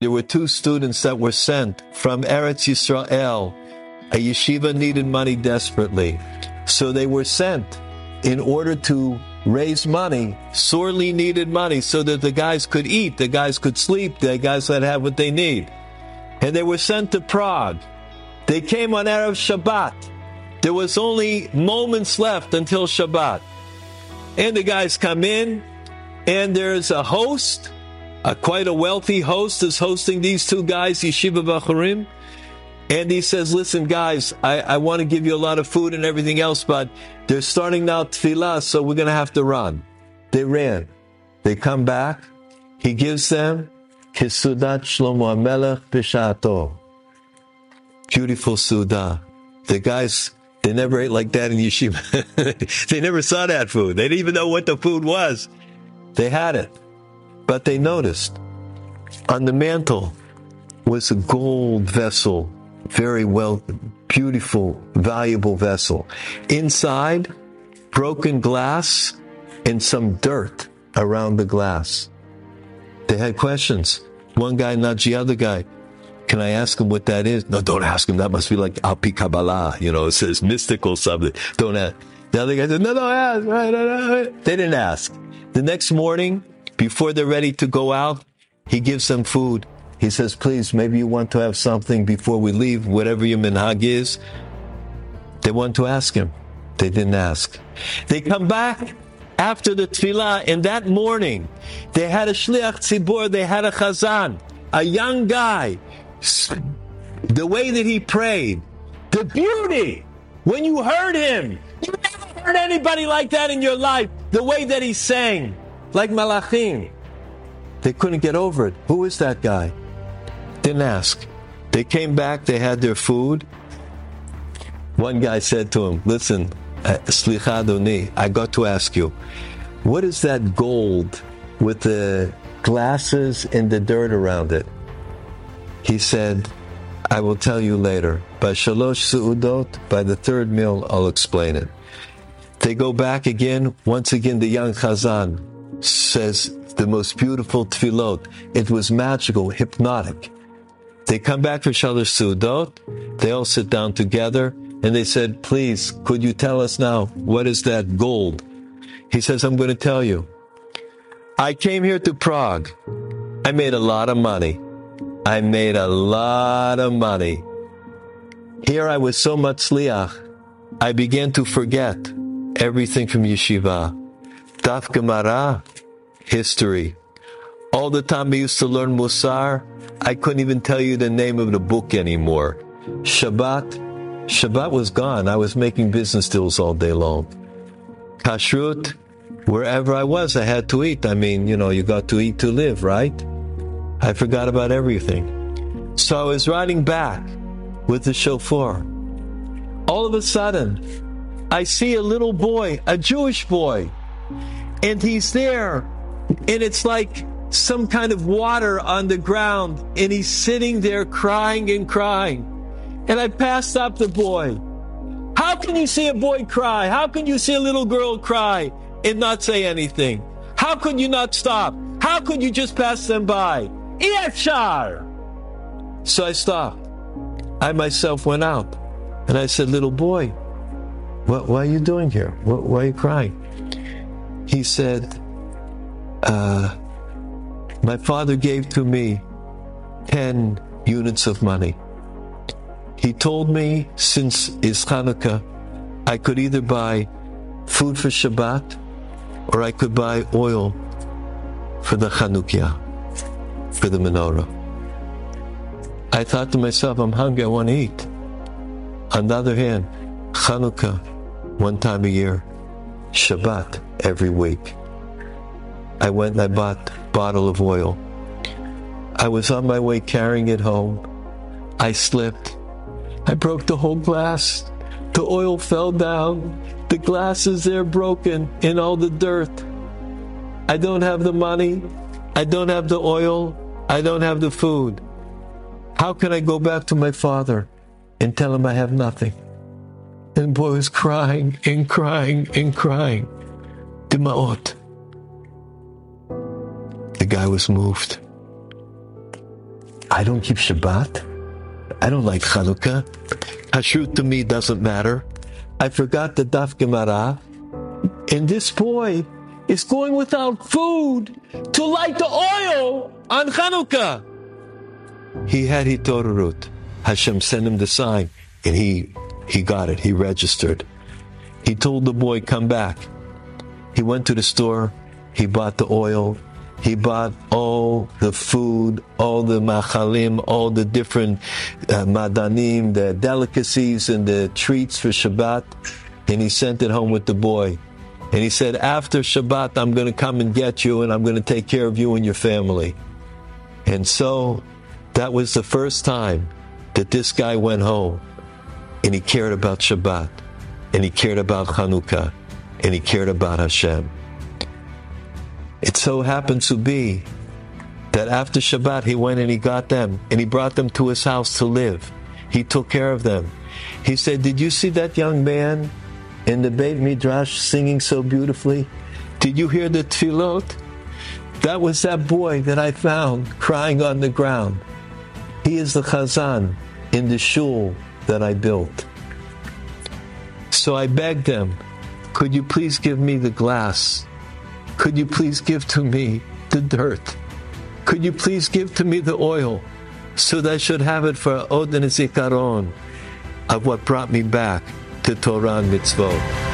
There were two students that were sent from Eretz Yisrael. A yeshiva needed money desperately. So they were sent in order to raise money, sorely needed money, so that the guys could eat, the guys could sleep, the guys would have what they need. And they were sent to Prague. They came on Erev Shabbat. There was only moments left until Shabbat. And the guys come in, and there's a host a quite a wealthy host is hosting these two guys, Yeshiva Bachurim. And he says, listen, guys, I, I want to give you a lot of food and everything else, but they're starting now tefillah, so we're going to have to run. They ran. They come back. He gives them Kisudat Shlomo HaMelech Bishato. Beautiful Sudah. The guys, they never ate like that in yeshiva. they never saw that food. They didn't even know what the food was. They had it. But they noticed on the mantle was a gold vessel, very well, beautiful, valuable vessel. Inside, broken glass and some dirt around the glass. They had questions. One guy nudged the other guy. Can I ask him what that is? No, don't ask him. That must be like Alpi Kabbalah. You know, it says mystical something. Don't ask. The other guy said, no, no, ask. They didn't ask. The next morning, before they're ready to go out, he gives them food. He says, please, maybe you want to have something before we leave, whatever your minhag is. They want to ask him. They didn't ask. They come back after the tefillah, and that morning, they had a shliach tzibur, they had a chazan, a young guy. The way that he prayed, the beauty, when you heard him, you never heard anybody like that in your life. The way that he sang, like Malachim. They couldn't get over it. Who is that guy? Didn't ask. They came back, they had their food. One guy said to him, Listen, uh, Slicha Adoni, I got to ask you, what is that gold with the glasses and the dirt around it? He said, I will tell you later. By Shalosh Su'udot, by the third meal, I'll explain it. They go back again. Once again, the young Chazan says the most beautiful tefillot. It was magical, hypnotic. They come back for Shalosh Sudot. They all sit down together and they said, please, could you tell us now, what is that gold? He says, I'm going to tell you. I came here to Prague. I made a lot of money. I made a lot of money. Here I was so much liach, I began to forget everything from yeshiva. Daf Gemara, history. All the time I used to learn Musar, I couldn't even tell you the name of the book anymore. Shabbat, Shabbat was gone. I was making business deals all day long. Kashrut, wherever I was, I had to eat. I mean, you know, you got to eat to live, right? I forgot about everything. So I was riding back with the chauffeur. All of a sudden, I see a little boy, a Jewish boy, and he's there. And it's like some kind of water on the ground. And he's sitting there crying and crying. And i passed up the boy. How can you see a boy cry? How can you see a little girl cry and not say anything? How could you not stop? How could you just pass them by? Efshar. so i stopped. I myself went out. And i said little boy what, what are you doing here? What, why are you crying he said uh, my father gave to me 10 units of money. He told me since it's Hanukkah, I could either buy food for Shabbat or I could buy oil for the Chanukiah, for the menorah. I thought to myself, I'm hungry, I want to eat. On the other hand, Chanukah, one time a year, Shabbat, every week. I went and I bought a bottle of oil. I was on my way carrying it home. I slipped. I broke the whole glass. The oil fell down. The glass is there broken in all the dirt. I don't have the money. I don't have the oil. I don't have the food. How can I go back to my father and tell him I have nothing? And the boy was crying and crying and crying. Dimaot The guy was moved. I don't keep Shabbat. I don't like Hanukkah. Kashrut to me doesn't matter. I forgot the Daf Gemara. And this boy is going without food to light the oil on Hanukkah. He had Hitorut. Hashem sent him the sign, and he he got it. He registered. He told the boy, "Come back." He went to the store. He bought the oil. He bought all the food, all the machalim, all the different uh, madanim, the delicacies and the treats for Shabbat, and he sent it home with the boy. And he said, After Shabbat, I'm going to come and get you, and I'm going to take care of you and your family. And so that was the first time that this guy went home and he cared about Shabbat, and he cared about Hanukkah, and he cared about Hashem. It so happened to be that after Shabbat, he went and he got them and he brought them to his house to live. He took care of them. He said, Did you see that young man in the Beit Midrash singing so beautifully? Did you hear the tefillot? That was that boy that I found crying on the ground. He is the chazan in the shul that I built. So I begged them, could you please give me the glass could you please give to me the dirt? Could you please give to me the oil so that I should have it for Odin Zikaron of what brought me back to Torah and Mitzvot?